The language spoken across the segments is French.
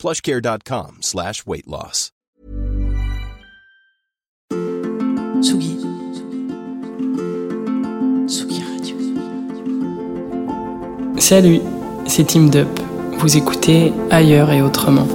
plushcare.com slash weight loss. Tsugi. Tsugi Radio. Salut, c'est Team Dup. Vous écoutez Ailleurs et Autrement.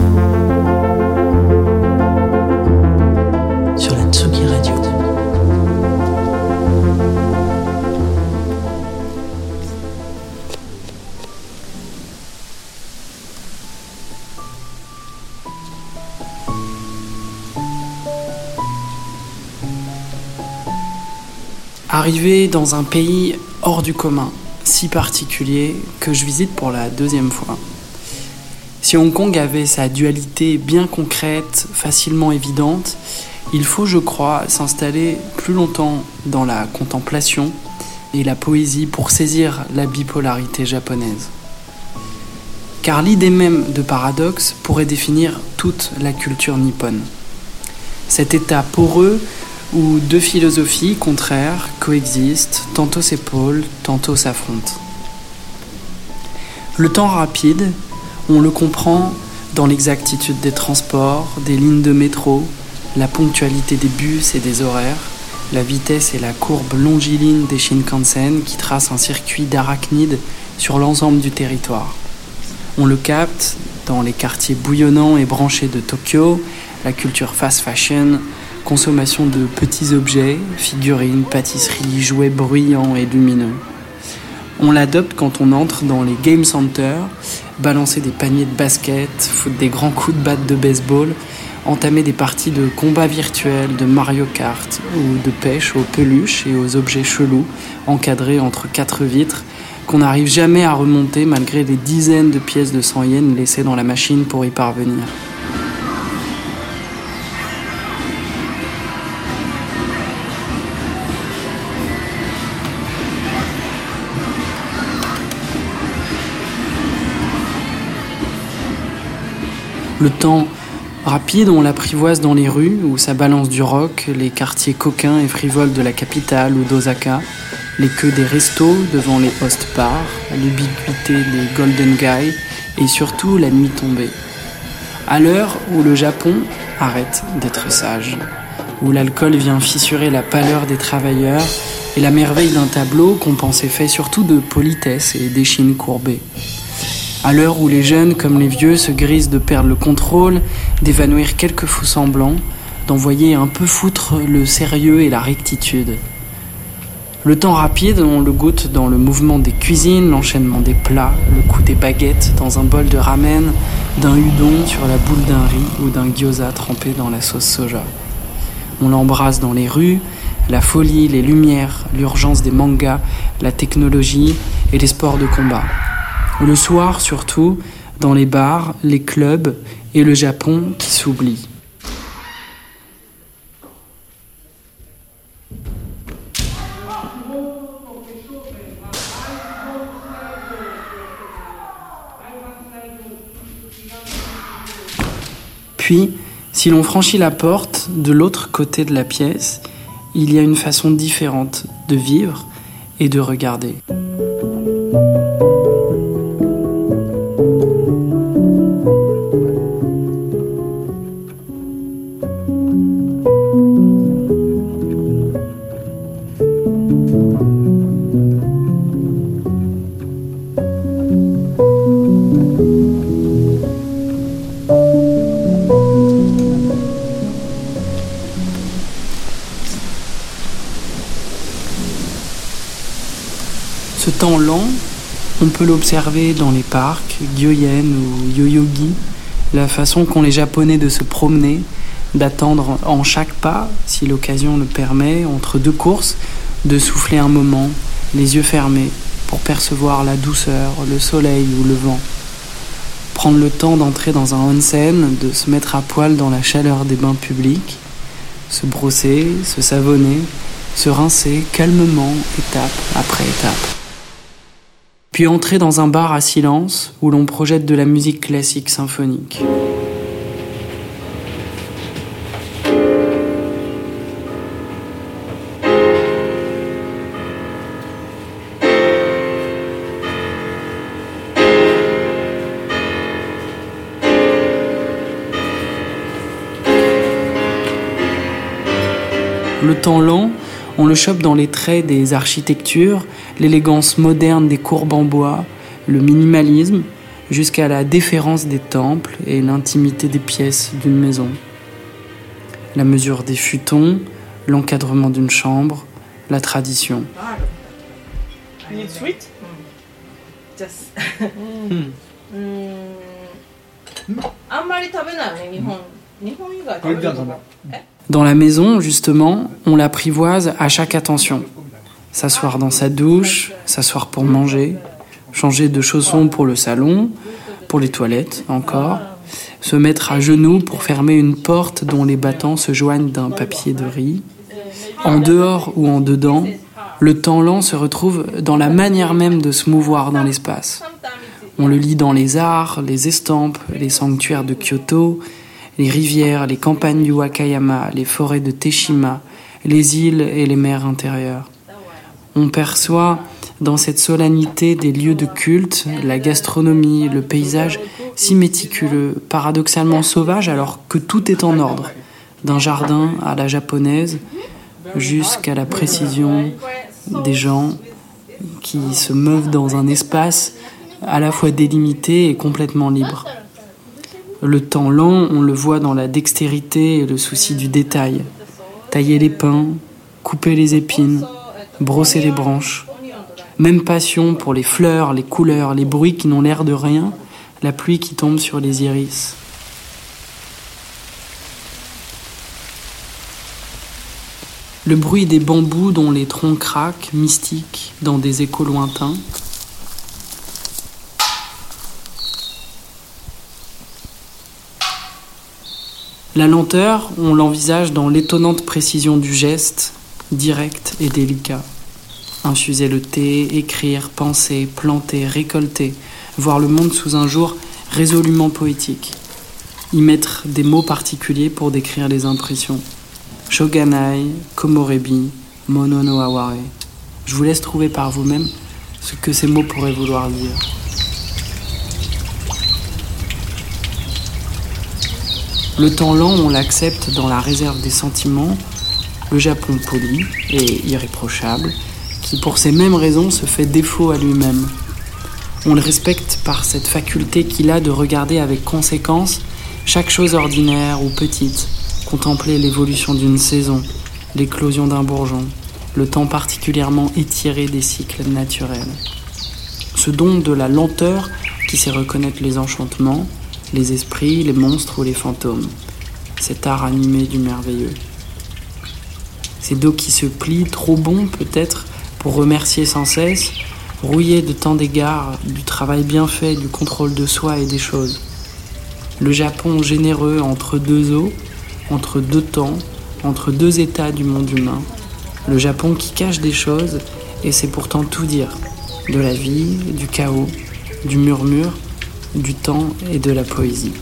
Arrivé dans un pays hors du commun, si particulier, que je visite pour la deuxième fois. Si Hong Kong avait sa dualité bien concrète, facilement évidente, il faut, je crois, s'installer plus longtemps dans la contemplation et la poésie pour saisir la bipolarité japonaise. Car l'idée même de paradoxe pourrait définir toute la culture nippone. Cet état poreux où deux philosophies contraires coexistent, tantôt s'épaulent, tantôt s'affrontent. Le temps rapide, on le comprend dans l'exactitude des transports, des lignes de métro, la ponctualité des bus et des horaires, la vitesse et la courbe longiligne des Shinkansen qui tracent un circuit d'arachnides sur l'ensemble du territoire. On le capte dans les quartiers bouillonnants et branchés de Tokyo, la culture fast fashion, consommation de petits objets, figurines, pâtisseries, jouets bruyants et lumineux. On l'adopte quand on entre dans les game centers, balancer des paniers de basket, foutre des grands coups de batte de baseball, entamer des parties de combat virtuels, de Mario Kart ou de pêche aux peluches et aux objets chelous encadrés entre quatre vitres qu'on n'arrive jamais à remonter malgré les dizaines de pièces de 100 yens laissées dans la machine pour y parvenir. Le temps rapide, on l'apprivoise dans les rues où ça balance du rock, les quartiers coquins et frivoles de la capitale ou d'Osaka, les queues des restos devant les host bars, l'ubiquité des Golden Guy et surtout la nuit tombée. À l'heure où le Japon arrête d'être sage, où l'alcool vient fissurer la pâleur des travailleurs et la merveille d'un tableau qu'on pensait fait surtout de politesse et d'échines courbées. À l'heure où les jeunes comme les vieux se grisent de perdre le contrôle, d'évanouir quelques fous semblants, d'envoyer un peu foutre le sérieux et la rectitude. Le temps rapide, on le goûte dans le mouvement des cuisines, l'enchaînement des plats, le coup des baguettes dans un bol de ramen, d'un udon sur la boule d'un riz ou d'un gyoza trempé dans la sauce soja. On l'embrasse dans les rues, la folie, les lumières, l'urgence des mangas, la technologie et les sports de combat. Le soir surtout, dans les bars, les clubs et le Japon qui s'oublie. Puis, si l'on franchit la porte de l'autre côté de la pièce, il y a une façon différente de vivre et de regarder. Lent, on peut l'observer dans les parcs, Gyoyen ou Yoyogi, la façon qu'ont les Japonais de se promener, d'attendre en chaque pas, si l'occasion le permet, entre deux courses, de souffler un moment, les yeux fermés, pour percevoir la douceur, le soleil ou le vent. prendre le temps d'entrer dans un onsen, de se mettre à poil dans la chaleur des bains publics, se brosser, se savonner, se rincer calmement, étape après étape. Puis entrer dans un bar à silence où l'on projette de la musique classique symphonique. Le temps lent, on le chope dans les traits des architectures, l'élégance moderne des courbes en bois, le minimalisme, jusqu'à la déférence des temples et l'intimité des pièces d'une maison. La mesure des futons, l'encadrement d'une chambre, la tradition. Need sweet? just うーんあんまり食べないよね日本日本以外食べるのが Dans la maison, justement, on l'apprivoise à chaque attention. S'asseoir dans sa douche, s'asseoir pour manger, changer de chaussons pour le salon, pour les toilettes encore, se mettre à genoux pour fermer une porte dont les battants se joignent d'un papier de riz. En dehors ou en dedans, le temps lent se retrouve dans la manière même de se mouvoir dans l'espace. On le lit dans les arts, les estampes, les sanctuaires de Kyoto, les rivières, les campagnes du Wakayama, les forêts de Teshima, les îles et les mers intérieures. On perçoit dans cette solennité des lieux de culte, la gastronomie, le paysage si méticuleux, paradoxalement sauvage alors que tout est en ordre, d'un jardin à la japonaise jusqu'à la précision des gens qui se meuvent dans un espace à la fois délimité et complètement libre. Le temps lent, on le voit dans la dextérité et le souci du détail. Tailler les pins, couper les épines, brosser les branches. Même passion pour les fleurs, les couleurs, les bruits qui n'ont l'air de rien, la pluie qui tombe sur les iris. Le bruit des bambous dont les troncs craquent, mystiques, dans des échos lointains. La lenteur, on l'envisage dans l'étonnante précision du geste, direct et délicat. Infuser le thé, écrire, penser, planter, récolter, voir le monde sous un jour résolument poétique. Y mettre des mots particuliers pour décrire les impressions. Shoganai, Komorebi, Mono no Aware. Je vous laisse trouver par vous-même ce que ces mots pourraient vouloir dire. Le temps lent, on l'accepte dans la réserve des sentiments, le Japon poli et irréprochable, qui pour ces mêmes raisons se fait défaut à lui-même. On le respecte par cette faculté qu'il a de regarder avec conséquence chaque chose ordinaire ou petite, contempler l'évolution d'une saison, l'éclosion d'un bourgeon, le temps particulièrement étiré des cycles naturels. Ce don de la lenteur qui sait reconnaître les enchantements, les esprits, les monstres ou les fantômes. Cet art animé du merveilleux. Ces dos qui se plient, trop bons peut-être pour remercier sans cesse, rouillés de tant d'égards, du travail bien fait, du contrôle de soi et des choses. Le Japon généreux entre deux eaux, entre deux temps, entre deux états du monde humain. Le Japon qui cache des choses et sait pourtant tout dire. De la vie, du chaos, du murmure, du temps et de la poésie.